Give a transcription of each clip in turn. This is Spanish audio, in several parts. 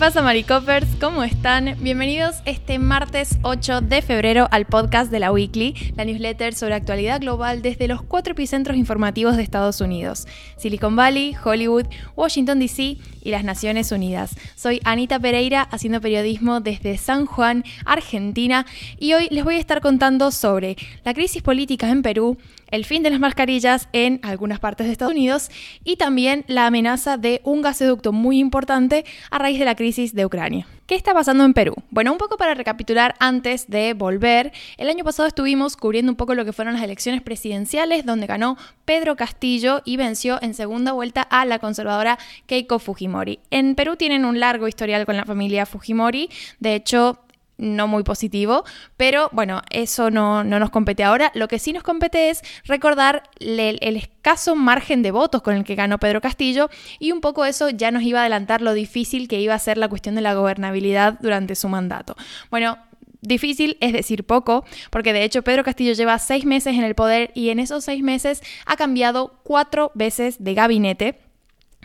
pasa, Maricopers? ¿Cómo están? Bienvenidos este martes 8 de febrero al podcast de la Weekly, la newsletter sobre actualidad global desde los cuatro epicentros informativos de Estados Unidos: Silicon Valley, Hollywood, Washington DC y las Naciones Unidas. Soy Anita Pereira, haciendo periodismo desde San Juan, Argentina, y hoy les voy a estar contando sobre la crisis política en Perú, el fin de las mascarillas en algunas partes de Estados Unidos y también la amenaza de un gasoducto muy importante a raíz de la crisis de Ucrania. ¿Qué está pasando en Perú? Bueno, un poco para recapitular antes de volver, el año pasado estuvimos cubriendo un poco lo que fueron las elecciones presidenciales donde ganó Pedro Castillo y venció en segunda vuelta a la conservadora Keiko Fujimori. En Perú tienen un largo historial con la familia Fujimori, de hecho no muy positivo, pero bueno, eso no, nos compete ahora. Lo que sí nos compete es recordar el, escaso margen de votos con el que ganó Pedro Castillo y un poco eso ya nos iba a adelantar lo difícil que iba a ser la cuestión de la gobernabilidad durante su mandato. Bueno, Difícil es decir poco, porque de hecho Pedro Castillo lleva seis meses en el poder y en esos seis meses ha cambiado cuatro veces de gabinete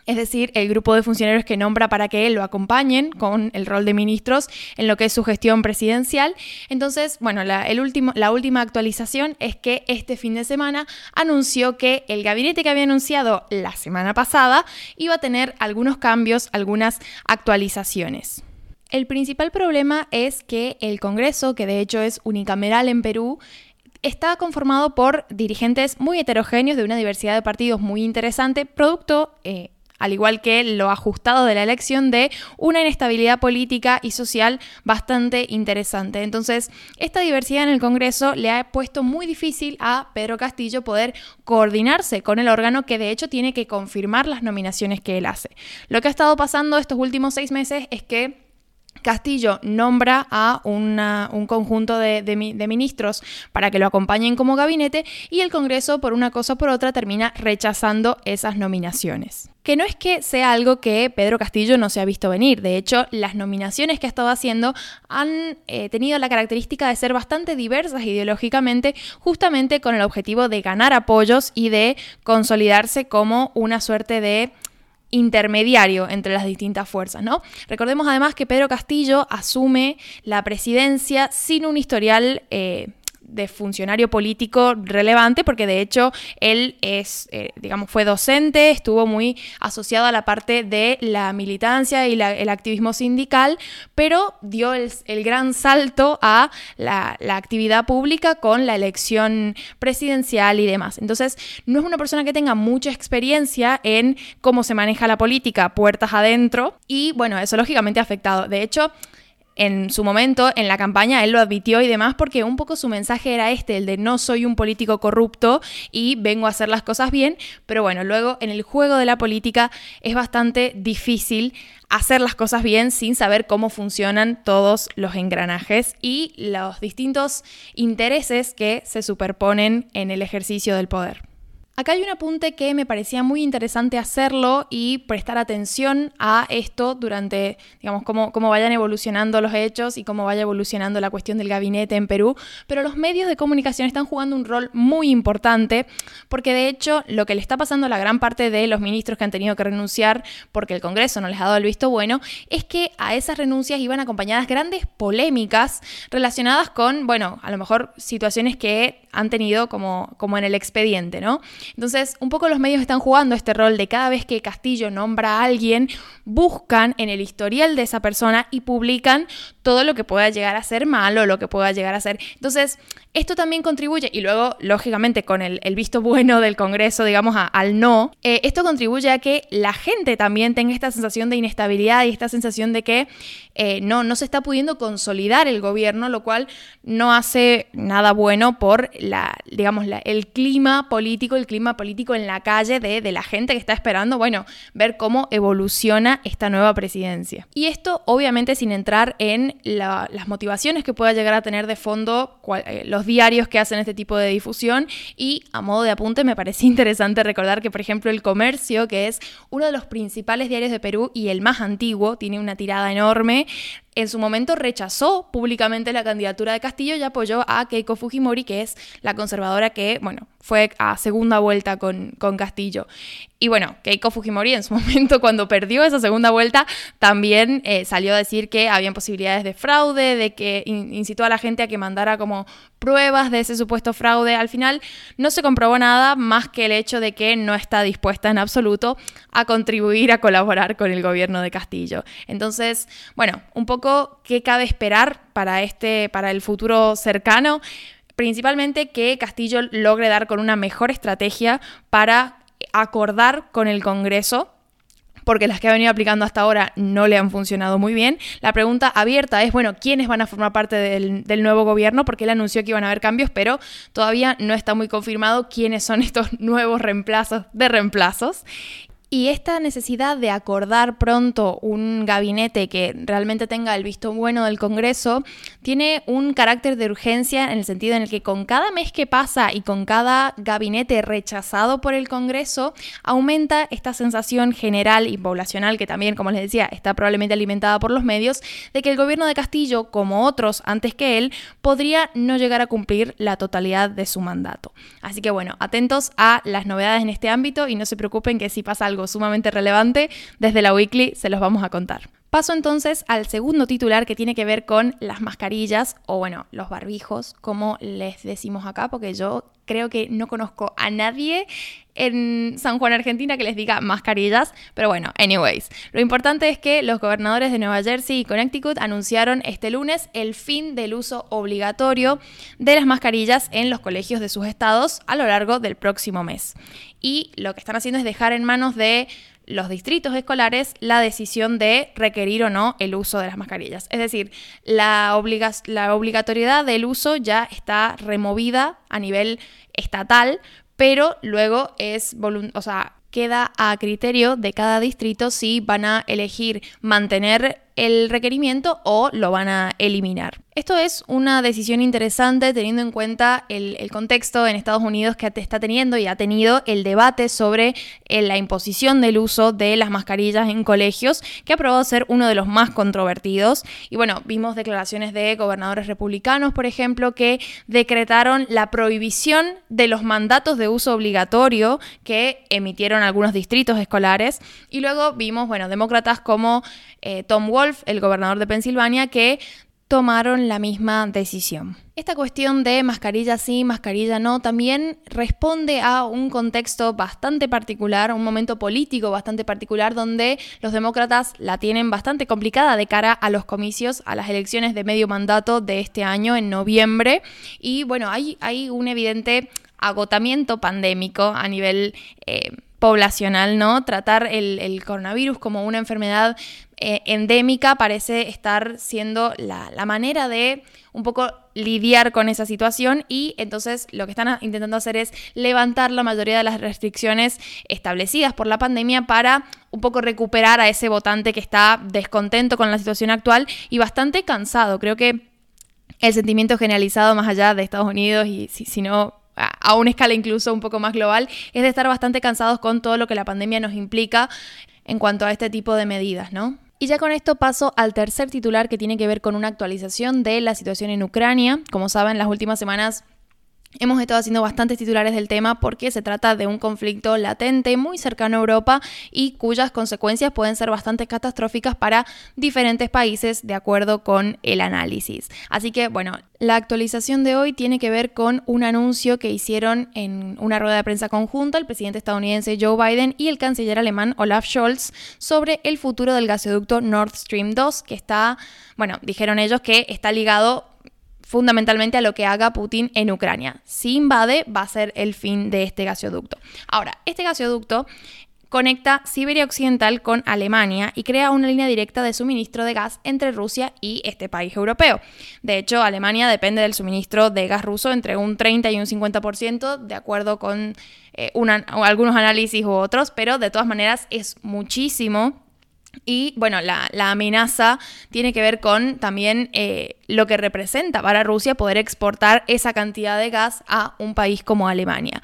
es decir, el grupo de funcionarios que nombra para que lo acompañen con el rol de ministros en lo que es su gestión presidencial. Entonces, bueno, la, el último, la última actualización es que este fin de semana anunció que el gabinete que había anunciado la semana pasada iba a tener algunos cambios, algunas actualizaciones. El principal problema es que el Congreso, que de hecho es unicameral en Perú, está conformado por dirigentes muy heterogéneos de una diversidad de partidos muy interesante, producto eh, al igual que lo ajustado de la elección de una inestabilidad política y social bastante interesante. Entonces, esta diversidad en el Congreso le ha puesto muy difícil a Pedro Castillo poder coordinarse con el órgano que de hecho tiene que confirmar las nominaciones que él hace. Lo que ha estado pasando estos últimos seis meses es que Castillo nombra a un conjunto de, ministros para que lo acompañen como gabinete y el Congreso, por una cosa o por otra, termina rechazando esas nominaciones. Que no es que sea algo que Pedro Castillo no se ha visto venir, de hecho, las nominaciones que ha estado haciendo han eh, tenido la característica de ser bastante diversas ideológicamente, justamente con el objetivo de ganar apoyos y de consolidarse como una suerte de intermediario entre las distintas fuerzas, ¿no? Recordemos además que Pedro Castillo asume la presidencia sin un historial eh, de funcionario político relevante, porque de hecho él es, eh, digamos, fue docente, estuvo muy asociado a la parte de la militancia y el activismo sindical, pero dio el, gran salto a la, la, actividad pública con la elección presidencial y demás. Entonces, no es una persona que tenga mucha experiencia en cómo se maneja la política puertas adentro, y bueno, eso lógicamente ha afectado. De hecho, en su momento, en la campaña, él lo admitió y demás, porque un poco su mensaje era este, el de no soy un político corrupto y vengo a hacer las cosas bien, pero bueno, luego en el juego de la política es bastante difícil hacer las cosas bien sin saber cómo funcionan todos los engranajes y los distintos intereses que se superponen en el ejercicio del poder. Acá hay un apunte que me parecía muy interesante hacerlo y prestar atención a esto durante, digamos, cómo, cómo, vayan evolucionando los hechos y cómo vaya evolucionando la cuestión del gabinete en Perú. Pero los medios de comunicación están jugando un rol muy importante porque de hecho lo que le está pasando a la gran parte de los ministros que han tenido que renunciar porque el Congreso no les ha dado el visto bueno es que a esas renuncias iban acompañadas grandes polémicas relacionadas con, bueno, a lo mejor situaciones que han tenido como, como en el expediente, ¿no? Entonces, un poco los medios están jugando este rol de cada vez que Castillo nombra a alguien, buscan en el historial de esa persona y publican todo lo que pueda llegar a ser malo, lo que pueda llegar a ser. Entonces, esto también contribuye, y luego, lógicamente, con el, visto bueno del Congreso, digamos, al no, eh, esto contribuye a que la gente también tenga esta sensación de inestabilidad y esta sensación de que eh, no, no se está pudiendo consolidar el gobierno, lo cual no hace nada bueno por la, digamos, el clima político, el clima político en la calle de, la gente que está esperando, bueno, ver cómo evoluciona esta nueva presidencia. Y esto, obviamente, sin entrar en las motivaciones que pueda llegar a tener de fondo eh, los diarios que hacen este tipo de difusión. Y a modo de apunte, me parece interesante recordar que, por ejemplo, El Comercio, que es uno de los principales diarios de Perú y el más antiguo, tiene una tirada enorme, en su momento rechazó públicamente la candidatura de Castillo y apoyó a Keiko Fujimori, que es la conservadora que, bueno, fue a segunda vuelta con, con Castillo. Y bueno, Keiko Fujimori en su momento, cuando perdió esa segunda vuelta, también eh, salió a decir que habían posibilidades de fraude, de que incitó a la gente a que mandara como pruebas de ese supuesto fraude. Al final no se comprobó nada más que el hecho de que no está dispuesta en absoluto a contribuir a colaborar con el gobierno de Castillo. Entonces, bueno, un poco qué cabe esperar para este para el futuro cercano, principalmente que Castillo logre dar con una mejor estrategia para acordar con el Congreso porque las que ha venido aplicando hasta ahora no le han funcionado muy bien. La pregunta abierta es, bueno, ¿quiénes van a formar parte del, del, nuevo gobierno? Porque él anunció que iban a haber cambios, pero todavía no está muy confirmado quiénes son estos nuevos reemplazos de reemplazos. Y esta necesidad de acordar pronto un gabinete que realmente tenga el visto bueno del Congreso tiene un carácter de urgencia en el sentido en el que con cada mes que pasa y con cada gabinete rechazado por el Congreso aumenta esta sensación general y poblacional que también, como les decía, está probablemente alimentada por los medios, de que el gobierno de Castillo, como otros antes que él, podría no llegar a cumplir la totalidad de su mandato. Así que bueno, atentos a las novedades en este ámbito y no se preocupen que si pasa algo sumamente relevante, desde la Weekly se los vamos a contar. Paso entonces al segundo titular que tiene que ver con las mascarillas o bueno, los barbijos, como les decimos acá, porque yo creo que no conozco a nadie en San Juan, Argentina, que les diga mascarillas. Pero bueno, anyways. Lo importante es que los gobernadores de Nueva Jersey y Connecticut anunciaron este lunes el fin del uso obligatorio de las mascarillas en los colegios de sus estados a lo largo del próximo mes. Y lo que están haciendo es dejar en manos de los distritos escolares la decisión de requerir o no el uso de las mascarillas. Es decir, la, la obligatoriedad del uso ya está removida a nivel estatal, pero luego es, o sea, queda a criterio de cada distrito si van a elegir mantener el requerimiento o lo van a eliminar. Esto es una decisión interesante teniendo en cuenta el, contexto en Estados Unidos que está teniendo y ha tenido el debate sobre eh, la imposición del uso de las mascarillas en colegios, que ha probado ser uno de los más controvertidos. Y bueno, vimos declaraciones de gobernadores republicanos, por ejemplo, que decretaron la prohibición de los mandatos de uso obligatorio que emitieron algunos distritos escolares. Y luego vimos, bueno, demócratas como eh, Tom El gobernador de Pensilvania, que tomaron la misma decisión. Esta cuestión de mascarilla sí, mascarilla no, también responde a un contexto bastante particular, un momento político bastante particular donde los demócratas la tienen bastante complicada de cara a los comicios, a las elecciones de medio mandato de este año en noviembre. Y bueno, hay, hay un evidente agotamiento pandémico a nivel... Eh, poblacional, ¿no? Tratar el, coronavirus como una enfermedad eh, endémica parece estar siendo la, manera de un poco lidiar con esa situación y entonces lo que están intentando hacer es levantar la mayoría de las restricciones establecidas por la pandemia para un poco recuperar a ese votante que está descontento con la situación actual y bastante cansado. Creo que el sentimiento generalizado más allá de Estados Unidos y si no a una escala incluso un poco más global, es de estar bastante cansados con todo lo que la pandemia nos implica en cuanto a este tipo de medidas, ¿no? Y ya con esto paso al tercer titular que tiene que ver con una actualización de la situación en Ucrania. Como saben, las últimas semanas Hemos estado haciendo bastantes titulares del tema porque se trata de un conflicto latente muy cercano a Europa y cuyas consecuencias pueden ser bastante catastróficas para diferentes países de acuerdo con el análisis. Así que bueno, la actualización de hoy tiene que ver con un anuncio que hicieron en una rueda de prensa conjunta el presidente estadounidense Joe Biden y el canciller alemán Olaf Scholz sobre el futuro del gasoducto Nord Stream 2 que está, bueno, dijeron ellos que está ligado fundamentalmente a lo que haga Putin en Ucrania. Si invade, va a ser el fin de este gasoducto. Ahora, este gasoducto conecta Siberia Occidental con Alemania y crea una línea directa de suministro de gas entre Rusia y este país europeo. De hecho, Alemania depende del suministro de gas ruso entre un 30 y un 50%, de acuerdo con eh, algunos análisis u otros, pero de todas maneras es muchísimo y bueno, la, amenaza tiene que ver con también eh, lo que representa para Rusia poder exportar esa cantidad de gas a un país como Alemania.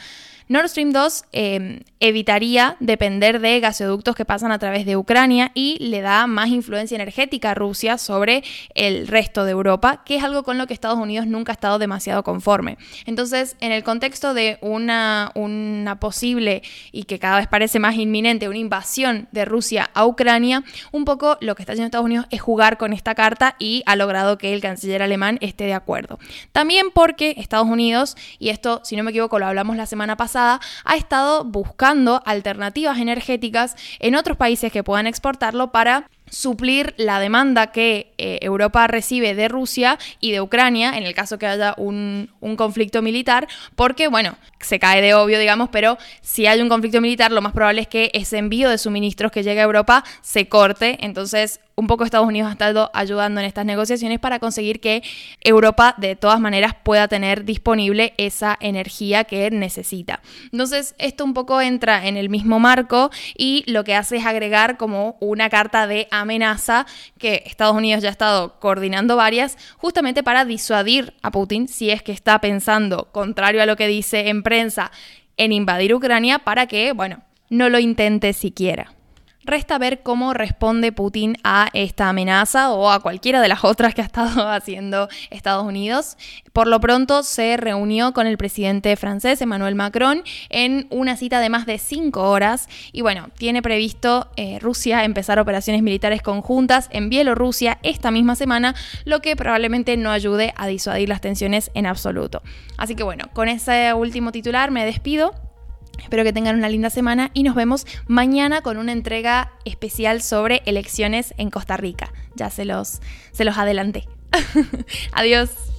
Nord Stream 2 em, evitaría depender de gasoductos que pasan a través de Ucrania y le da más influencia energética a Rusia sobre el resto de Europa, que es algo con lo que Estados Unidos nunca ha estado demasiado conforme. Entonces, en el contexto de una, una posible y que cada vez parece más inminente, una invasión de Rusia a Ucrania, un poco lo que está haciendo Estados Unidos es jugar con esta carta y ha logrado que el canciller alemán esté de acuerdo. También porque Estados Unidos, y esto si no me equivoco lo hablamos la semana pasada, ha estado buscando alternativas energéticas en otros países que puedan exportarlo para suplir la demanda que eh, Europa recibe de Rusia y de Ucrania en el caso que haya un, un, conflicto militar, porque, bueno, se cae de obvio, digamos, pero si hay un conflicto militar, lo más probable es que ese envío de suministros que llegue a Europa se corte. Entonces, un poco Estados Unidos ha estado ayudando en estas negociaciones para conseguir que Europa de todas maneras pueda tener disponible esa energía que necesita. Entonces, esto un poco entra en el mismo marco y lo que hace es agregar como una carta de amenaza que Estados Unidos ya ha estado coordinando varias, justamente para disuadir a Putin si es que está pensando, contrario a lo que dice en prensa, en invadir Ucrania para que, bueno, no lo intente siquiera. Resta ver cómo responde Putin a esta amenaza o a cualquiera de las otras que ha estado haciendo Estados Unidos. Por lo pronto se reunió con el presidente francés Emmanuel Macron en una cita de más de cinco horas y bueno, tiene previsto eh, Rusia empezar operaciones militares conjuntas en Bielorrusia esta misma semana, lo que probablemente no ayude a disuadir las tensiones en absoluto. Así que bueno, con ese último titular me despido. Espero que tengan una linda semana y nos vemos mañana con una entrega especial sobre elecciones en Costa Rica. Ya se los, se los adelanté. Adiós.